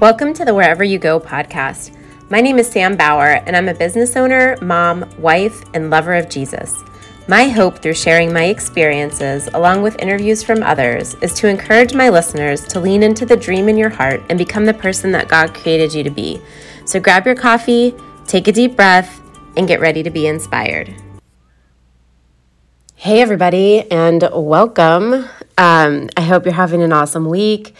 Welcome to the Wherever You Go podcast. My name is Sam Bauer, and I'm a business owner, mom, wife, and lover of Jesus. My hope through sharing my experiences, along with interviews from others, is to encourage my listeners to lean into the dream in your heart and become the person that God created you to be. So grab your coffee, take a deep breath, and get ready to be inspired. Hey, everybody, and welcome. Um, I hope you're having an awesome week.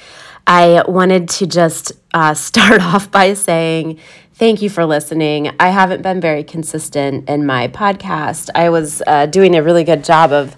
I wanted to just uh, start off by saying thank you for listening. I haven't been very consistent in my podcast. I was uh, doing a really good job of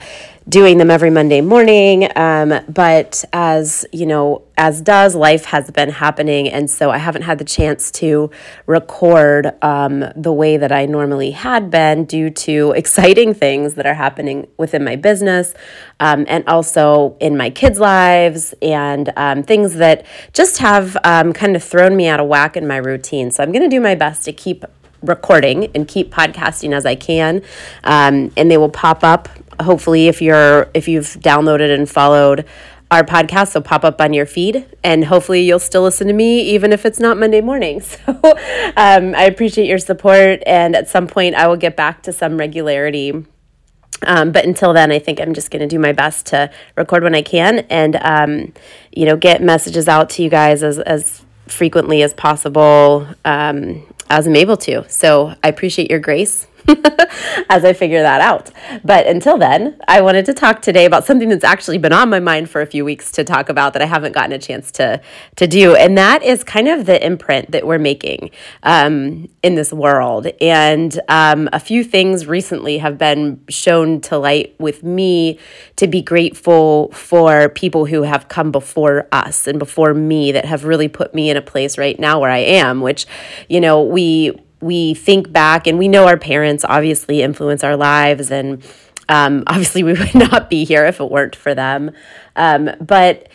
doing them every Monday morning. Um, but as you know, as does life has been happening, and so I haven't had the chance to record um, the way that I normally had been due to exciting things that are happening within my business um, and also in my kids' lives and um, things that just have um, kind of thrown me out of whack in my routine. So I'm going to do my best to keep recording and keep podcasting as I can. Um, and they will pop up hopefully if you're if you've downloaded and followed our podcast will pop up on your feed and hopefully you'll still listen to me even if it's not monday morning. So um, i appreciate your support and at some point i will get back to some regularity. Um, but until then, I think I'm just going to do my best to record when I can and, um, you know, get messages out to you guys as, as frequently as possible um, as I'm able to. So I appreciate your grace as I figure that out. But until then, I wanted to talk today about something that's actually been on my mind for a few weeks to talk about that I haven't gotten a chance to to do, and that is kind of the imprint that we're making um, in this world. And um, a few things recently have been shown to light with me to be grateful for people who have come before us and before me that have really put me in a place right now where I am, which you know we we think back and we know our parents obviously influence our lives and um, obviously we would not be here if it weren't for them. Um, but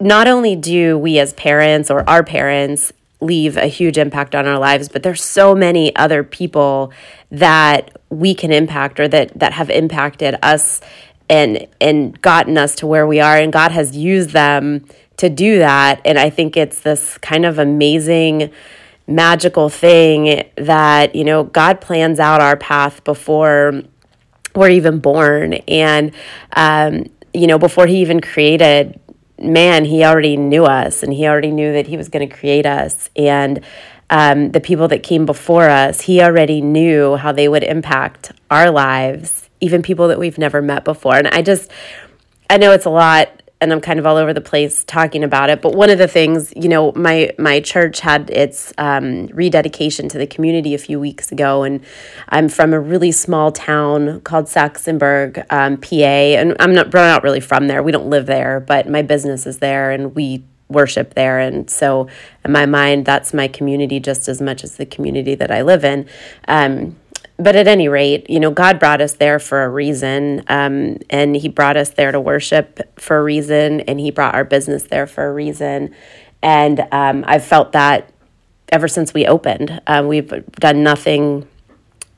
not only do we as parents or our parents leave a huge impact on our lives but there's so many other people that we can impact or that that have impacted us and and gotten us to where we are and God has used them to do that. And I think it's this kind of amazing magical thing that, you know, God plans out our path before we're even born. And, um, you know, before He even created man, He already knew us and He already knew that He was going to create us. And, um, the people that came before us, he already knew how they would impact our lives, even people that we've never met before. And I just, I know it's a lot and I'm kind of all over the place talking about it. But one of the things, you know, my my church had its um, rededication to the community a few weeks ago, and I'm from a really small town called Saxonburg, um, PA, and I'm not, I'm not really from there. We don't live there, but my business is there, and we worship there. And so, in my mind, that's my community just as much as the community that I live in. Um, but at any rate, you know, God brought us there for a reason, um, and He brought us there to worship for a reason, and He brought our business there for a reason. And um, I've felt that ever since we opened. Uh, we've done nothing,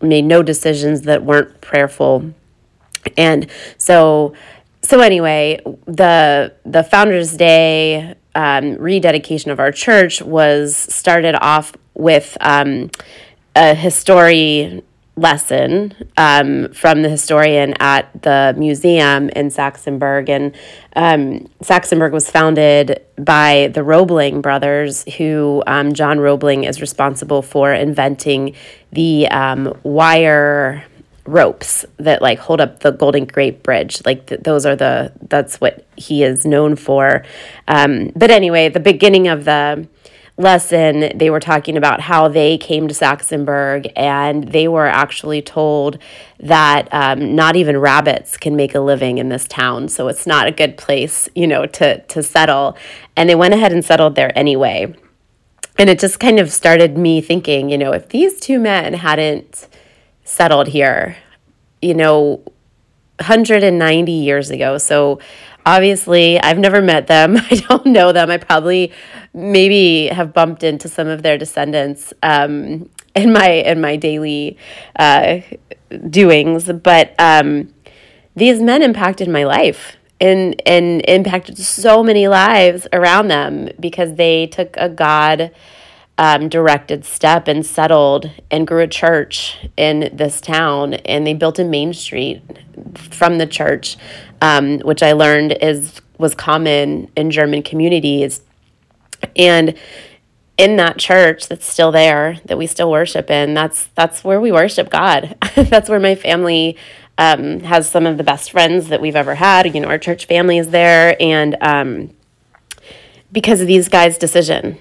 made no decisions that weren't prayerful, and so. So anyway, the the Founders Day um, rededication of our church was started off with um, a history lesson um, from the historian at the museum in Saxonburg. And um, Saxonburg was founded by the Roebling brothers, who um, John Roebling is responsible for inventing the um, wire ropes that like hold up the golden gate bridge like th- those are the that's what he is known for um, but anyway the beginning of the lesson, they were talking about how they came to Saxonburg and they were actually told that um, not even rabbits can make a living in this town. So it's not a good place, you know, to, to settle. And they went ahead and settled there anyway. And it just kind of started me thinking, you know, if these two men hadn't settled here, you know, 190 years ago. So obviously i've never met them. I don't know them. I probably maybe have bumped into some of their descendants um, in my in my daily uh, doings. But um, these men impacted my life and and impacted so many lives around them because they took a God um, directed step and settled and grew a church in this town and they built a main street from the church um, which I learned is was common in German communities and in that church that's still there that we still worship in that's that's where we worship God that's where my family um, has some of the best friends that we've ever had. You know, our church family is there. And um, because of these guys' decision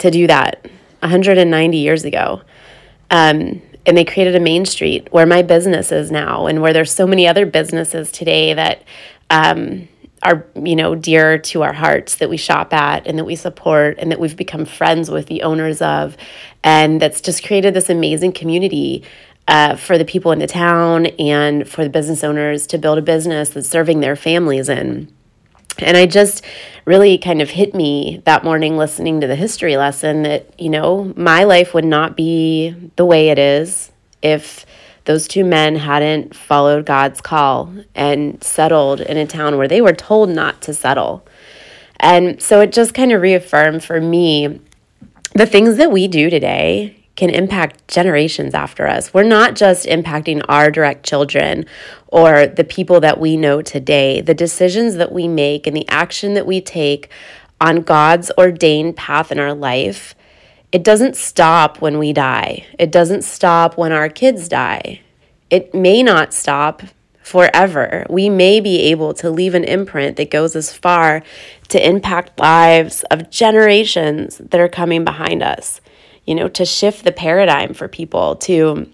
to do that 190 years ago, um, and they created a main street where my business is now, and where there's so many other businesses today that um, are you know dear to our hearts that we shop at and that we support and that we've become friends with the owners of and that's just created this amazing community uh, for the people in the town and for the business owners to build a business that's serving their families in. And I just really kind of hit me that morning listening to the history lesson that, you know, my life would not be the way it is if those two men hadn't followed God's call and settled in a town where they were told not to settle. And so it just kind of reaffirmed for me the things that we do today can impact generations after us. We're not just impacting our direct children or the people that we know today. The decisions that we make and the action that we take on God's ordained path in our life, it doesn't stop when we die. It doesn't stop when our kids die. It may not stop forever. We may be able to leave an imprint that goes as far to impact lives of generations that are coming behind us you know, to shift the paradigm for people, to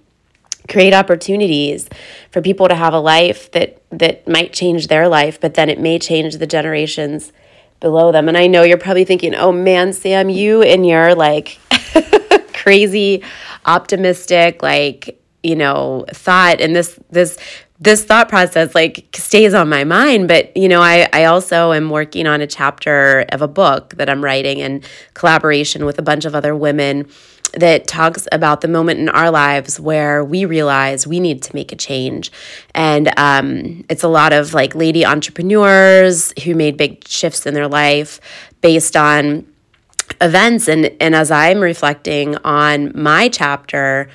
create opportunities for people to have a life that that might change their life, but then it may change the generations below them. And I know you're probably thinking, "Oh man, Sam, you and your like crazy optimistic like, you know, thought and this this this thought process like stays on my mind. But you know I, I also am working on a chapter of a book that i'm writing in collaboration with a bunch of other women that talks about the moment in our lives where we realize we need to make a change. And um, it's a lot of like lady entrepreneurs who made big shifts in their life based on events. And and as i'm reflecting on my chapter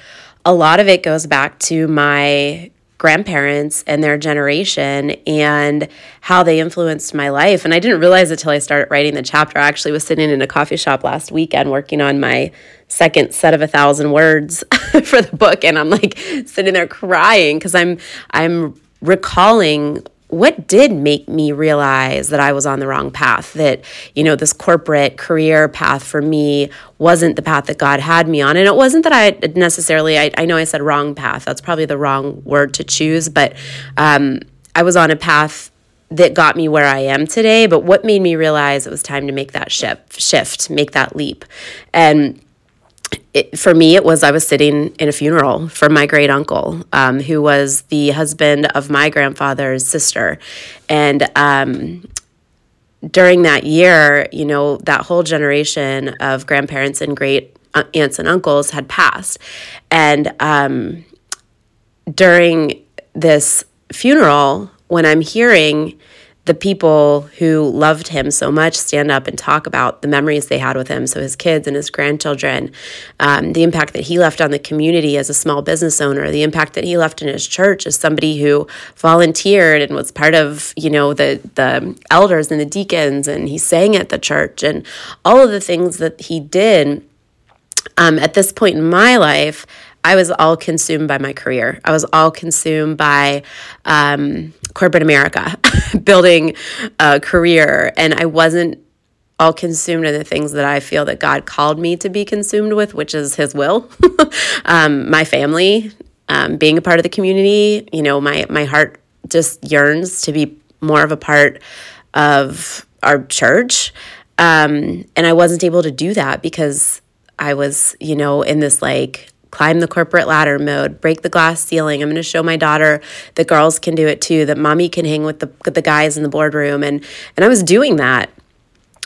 a lot of it goes back to my grandparents and their generation and how they influenced my life. And I didn't realize it till I started writing the chapter. I actually was sitting in a coffee shop last weekend working on my second set of a thousand words for the book and I'm like sitting there crying because I'm I'm recalling what did make me realize that I was on the wrong path, that, you know, this corporate career path for me wasn't the path that God had me on. And it wasn't that I necessarily, I, I know I said wrong path, that's probably the wrong word to choose, but um, I was on a path that got me where I am today. But what made me realize it was time to make that shift, shift, make that leap. And it, for me, it was I was sitting in a funeral for my great uncle, um, who was the husband of my grandfather's sister. And um, during that year, you know, that whole generation of grandparents and great uh, aunts and uncles had passed. And um, during this funeral, when I'm hearing, the people who loved him so much stand up and talk about the memories they had with him. So, his kids and his grandchildren, um, the impact that he left on the community as a small business owner, the impact that he left in his church as somebody who volunteered and was part of, you know, the, the elders and the deacons, and he sang at the church, and all of the things that he did. Um, at this point in my life, I was all consumed by my career. I was all consumed by um, corporate America, building a career, and I wasn't all consumed in the things that I feel that God called me to be consumed with, which is His will, um, my family, um, being a part of the community. You know, my my heart just yearns to be more of a part of our church, um, and I wasn't able to do that because I was, you know, in this like climb the corporate ladder mode, break the glass ceiling. I'm going to show my daughter that girls can do it too, that mommy can hang with the, with the guys in the boardroom. And, and I was doing that,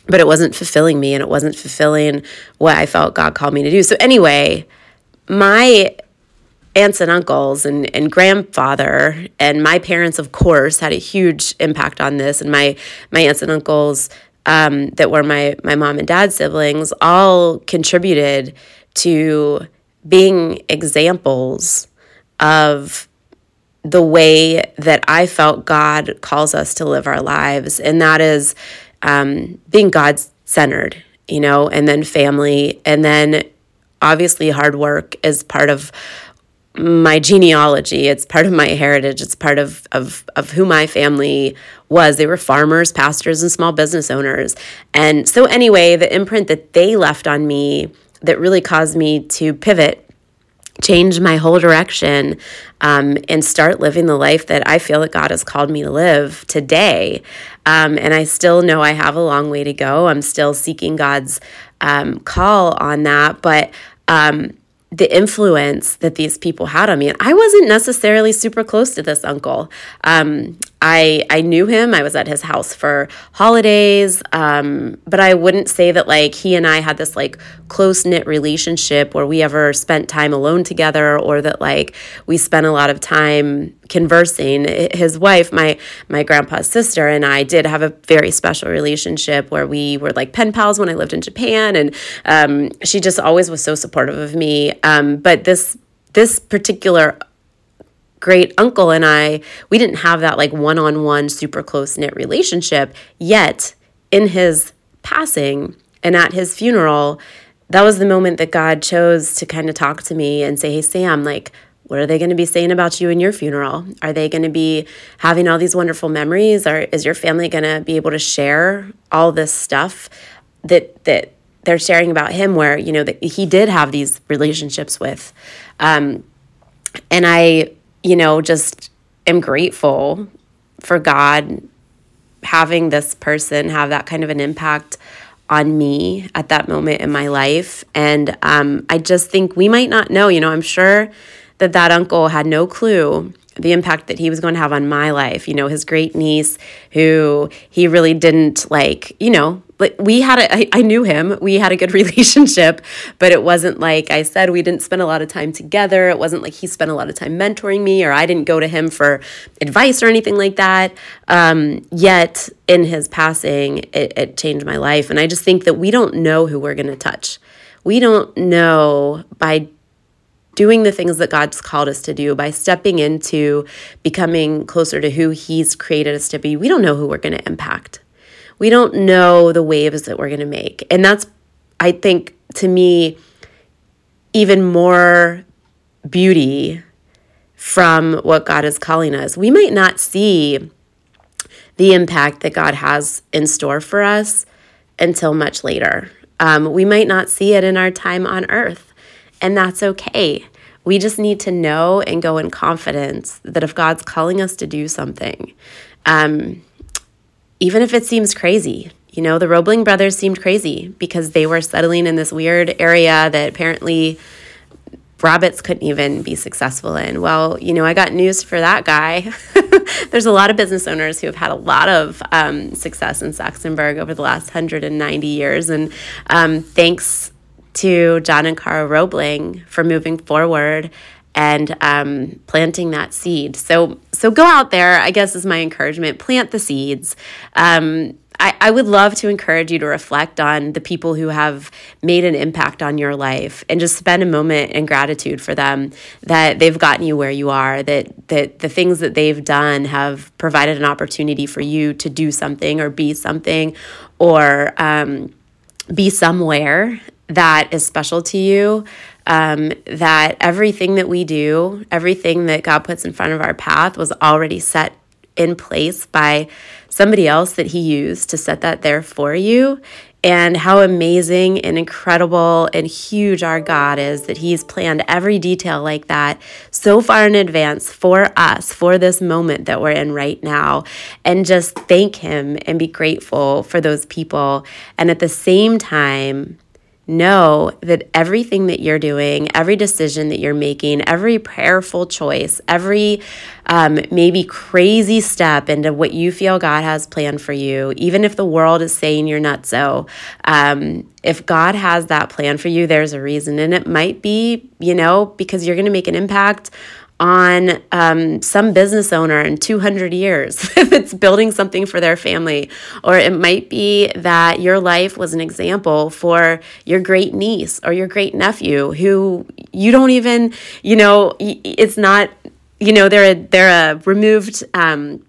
but it wasn't fulfilling me and it wasn't fulfilling what I felt God called me to do. So, anyway, my aunts and uncles and, and grandfather and my parents of course had a huge impact on this and my my aunts and uncles um, that were my my mom and dad siblings all contributed to being examples of the way that I felt God calls us to live our lives, and that is um, being God centered, you know, and then family, and then obviously hard work is part of my genealogy. It's part of my heritage. It's part of, of of who my family was. They were farmers pastors and small business owners. And so anyway the imprint that they left on me that really caused me to pivot change my whole direction um, and start living the life that I feel that God has called me to live today. Um, and I still know I have a long way to go. I'm still seeking God's um, call on that. But um, the influence that these people had on me. And I wasn't necessarily super close to this uncle. Um, I I knew him. I was at his house for holidays, um, but I wouldn't say that like he and I had this like close knit relationship where we ever spent time alone together, or that like we spent a lot of time conversing. His wife, my my grandpa's sister, and I did have a very special relationship where we were like pen pals when I lived in Japan, and um, she just always was so supportive of me. Um, but this this particular great uncle and I, we didn't have that like one on one, super close knit relationship. Yet, in his passing and at his funeral, that was the moment that God chose to kind of talk to me and say, Hey, Sam, like, what are they going to be saying about you in your funeral? Are they going to be having all these wonderful memories? Or is your family going to be able to share all this stuff that, that, they're sharing about him where you know that he did have these relationships with um, and i you know, just am grateful for God having this person have that kind of an impact on me at that moment in my life. And um, I just think we might not know, you know, I'm sure that that uncle had no clue the impact that he was going to have on my life. You know, his great niece, who he really didn't like, you know, but we had a, I, I knew him. We had a good relationship, but it wasn't like I said, we didn't spend a lot of time together. It wasn't like he spent a lot of time mentoring me or I didn't go to him for advice or anything like that. Um, yet in his passing, it, it changed my life. And I just think that we don't know who we're going to touch. We don't know by doing the things that God's called us to do, by stepping into becoming closer to who He's created us to be, we don't know who we're going to impact. We don't know the waves that we're going to make. And that's, I think, to me, even more beauty from what God is calling us. We might not see the impact that God has in store for us until much later. Um, we might not see it in our time on earth and that's okay. We just need to know and go in confidence that if God's calling us to do something, um, even if it seems crazy, you know, the Roebling brothers seemed crazy because they were settling in this weird area that apparently rabbits couldn't even be successful in. Well, you know, I got news for that guy. There's a lot of business owners who have had a lot of um, success in Saxonburg over the last 190 years. And um, thanks to John and Carl Roebling for moving forward and um, planting that seed. So, so go out there. I guess is my encouragement. Plant the seeds. Um, I, I would love to encourage you to reflect on the people who have made an impact on your life and just spend a moment in gratitude for them that they've gotten you where you are, that, that the things that they've done have provided an opportunity for you to do something or be something or um, be somewhere that is special to you. Um, that everything that we do, everything that God puts in front of our path was already set in place by somebody else that He used to set that there for you and how amazing and incredible and huge our God is that He's planned every detail like that so far in advance for us, for this moment that we're in right now. And just thank Him and be grateful for those people. And at the same time, know that everything that you're doing, every decision that you're making, every prayerful choice, every um, maybe crazy step into what you feel God has planned for you, even if the world is saying you're not so, um, if God has that plan for you, there's a reason. And it might be, you know, because you're going to make an impact on um, some business owner in 200 years if it's building something for their family. Or it might be that your life was an example for your great niece or your great nephew who you don't even, you know, it's not, you know, they're a, they're a removed um,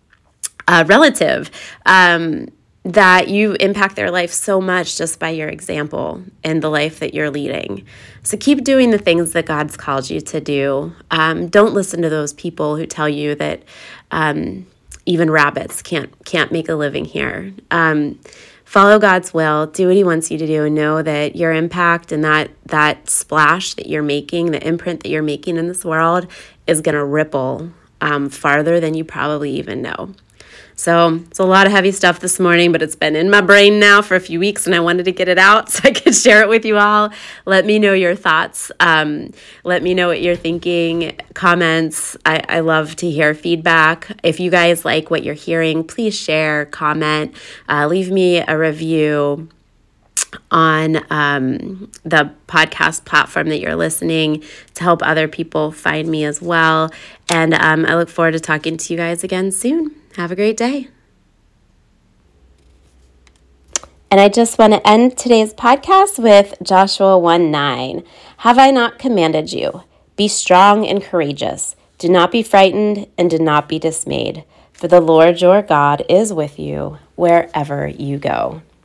relative. Um, that you impact their life so much just by your example and the life that you're leading. So keep doing the things that God's called you to do. Um, don't listen to those people who tell you that um, even rabbits can't can't make a living here. Um, follow God's will. Do what He wants you to do, and know that your impact and that that splash that you're making, the imprint that you're making in this world, is going to ripple um, farther than you probably even know. So it's a lot of heavy stuff this morning, but it's been in my brain now for a few weeks and I wanted to get it out so I could share it with you all. Let me know your thoughts. Um, let me know what you're thinking, comments. I, I love to hear feedback. If you guys like what you're hearing, please share, comment, uh, leave me a review on um, the podcast platform that you're listening to help other people find me as well. And um, I look forward to talking to you guys again soon. Have a great day. And I just want to end today's podcast with Joshua 1 9. Have I not commanded you? Be strong and courageous. Do not be frightened and do not be dismayed, for the Lord your God is with you wherever you go.